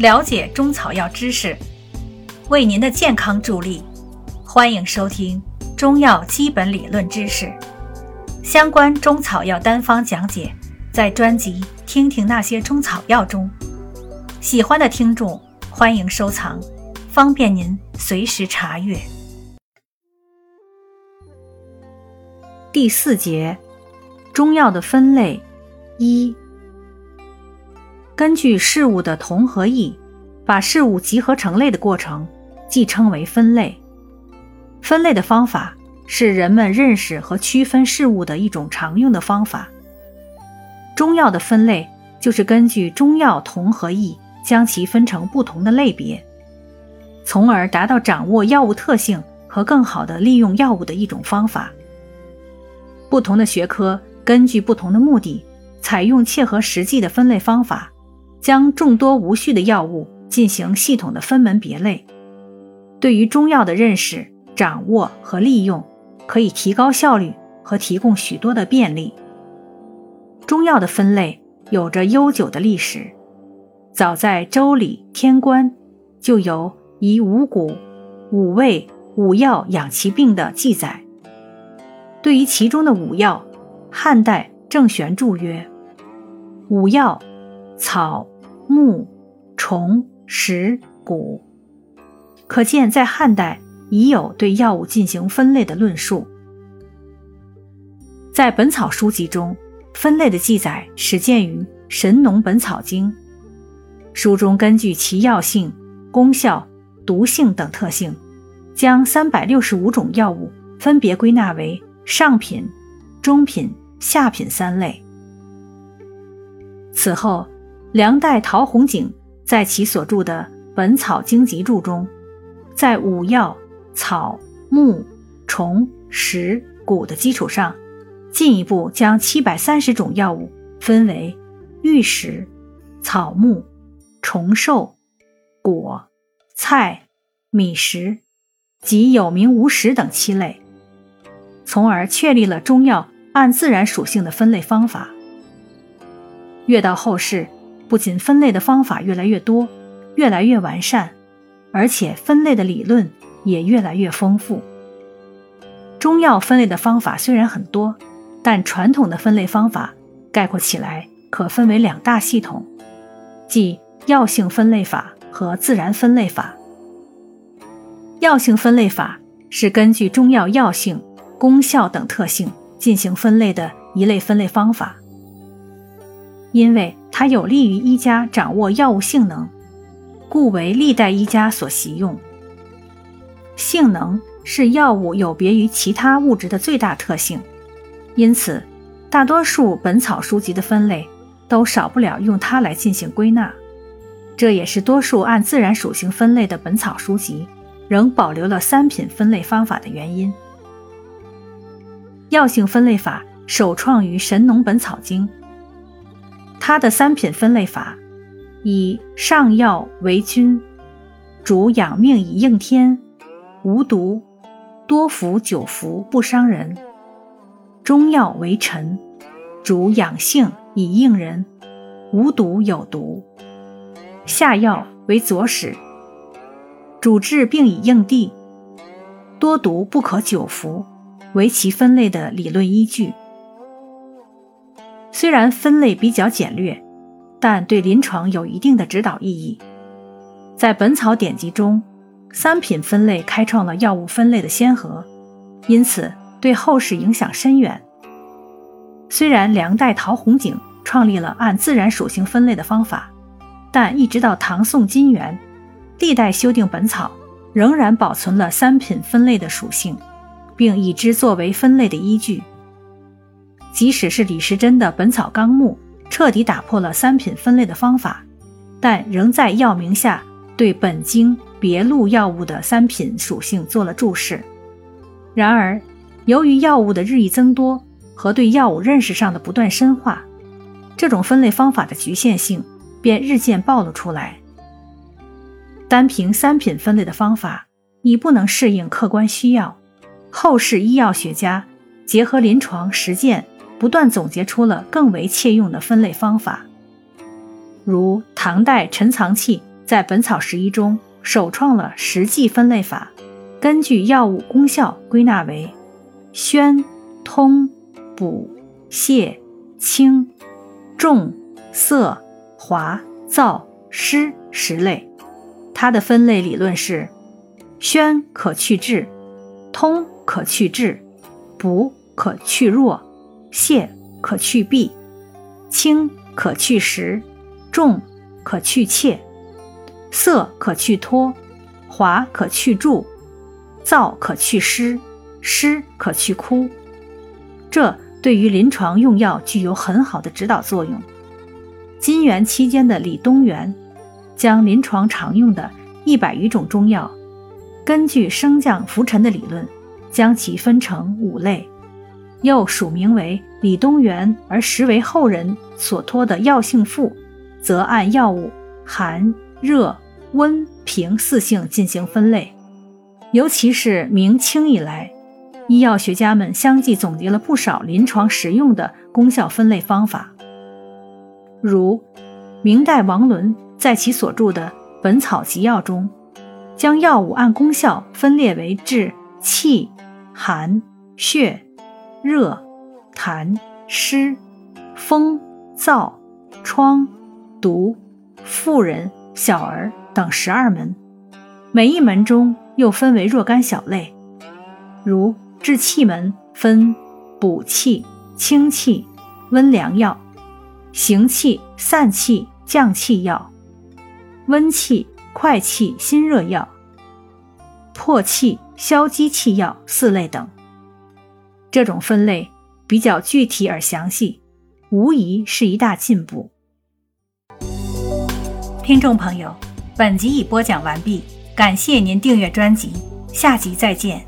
了解中草药知识，为您的健康助力。欢迎收听《中药基本理论知识》相关中草药单方讲解，在专辑《听听那些中草药》中。喜欢的听众欢迎收藏，方便您随时查阅。第四节，中药的分类一。根据事物的同和异，把事物集合成类的过程，即称为分类。分类的方法是人们认识和区分事物的一种常用的方法。中药的分类就是根据中药同和异，将其分成不同的类别，从而达到掌握药物特性和更好的利用药物的一种方法。不同的学科根据不同的目的，采用切合实际的分类方法。将众多无序的药物进行系统的分门别类，对于中药的认识、掌握和利用，可以提高效率和提供许多的便利。中药的分类有着悠久的历史，早在《周礼·天官》就有以五谷、五味、五药养其病的记载。对于其中的五药，汉代郑玄注曰：“五药。”草、木、虫、石、谷，可见在汉代已有对药物进行分类的论述。在本草书籍中，分类的记载始见于《神农本草经》，书中根据其药性、功效、毒性等特性，将三百六十五种药物分别归纳为上品、中品、下品三类。此后。梁代陶弘景在其所著的《本草经集注》中，在五药、草、木、虫、石、谷的基础上，进一步将七百三十种药物分为玉石、草木、虫兽、果、菜、米食及有名无实等七类，从而确立了中药按自然属性的分类方法。越到后世。不仅分类的方法越来越多，越来越完善，而且分类的理论也越来越丰富。中药分类的方法虽然很多，但传统的分类方法概括起来可分为两大系统，即药性分类法和自然分类法。药性分类法是根据中药药性、功效等特性进行分类的一类分类方法，因为。它有利于医家掌握药物性能，故为历代医家所习用。性能是药物有别于其他物质的最大特性，因此大多数本草书籍的分类都少不了用它来进行归纳。这也是多数按自然属性分类的本草书籍仍保留了三品分类方法的原因。药性分类法首创于《神农本草经》。它的三品分类法，以上药为君，主养命以应天，无毒，多服久服不伤人；中药为臣，主养性以应人，无毒有毒；下药为左使，主治病以应地，多毒不可久服，为其分类的理论依据。虽然分类比较简略，但对临床有一定的指导意义。在《本草典籍》中，三品分类开创了药物分类的先河，因此对后世影响深远。虽然梁代陶弘景创立了按自然属性分类的方法，但一直到唐宋金元，历代修订本草仍然保存了三品分类的属性，并以之作为分类的依据。即使是李时珍的《本草纲目》彻底打破了三品分类的方法，但仍在药名下对本经别录药物的三品属性做了注释。然而，由于药物的日益增多和对药物认识上的不断深化，这种分类方法的局限性便日渐暴露出来。单凭三品分类的方法已不能适应客观需要，后世医药学家结合临床实践。不断总结出了更为切用的分类方法，如唐代陈藏器在《本草拾遗》中首创了实际分类法，根据药物功效归纳为宣、通、补、泻、清、重、涩、滑、燥、湿十类。它的分类理论是：宣可去滞，通可去滞，补可去弱，泻可去痹，清可去实，重可去怯，涩可去脱，滑可去蛀，燥可去湿，湿可去枯。这对于临床用药具有很好的指导作用。金元期间的李东垣。将临床常用的一百余种中药，根据升降浮沉的理论，将其分成五类，又署名为李东垣，而实为后人所托的药性赋，则按药物寒、热、温、平四性进行分类。尤其是明清以来，医药学家们相继总结了不少临床实用的功效分类方法，如明代王伦。在其所著的《本草集要》中，将药物按功效分列为治气、寒、血、热、痰、湿、风、燥、疮、毒、妇人、小儿等十二门，每一门中又分为若干小类，如治气门分补气、清气、温凉药，行气、散气、降气药。温气、快气、心热药、破气、消积气药四类等，这种分类比较具体而详细，无疑是一大进步。听众朋友，本集已播讲完毕，感谢您订阅专辑，下集再见。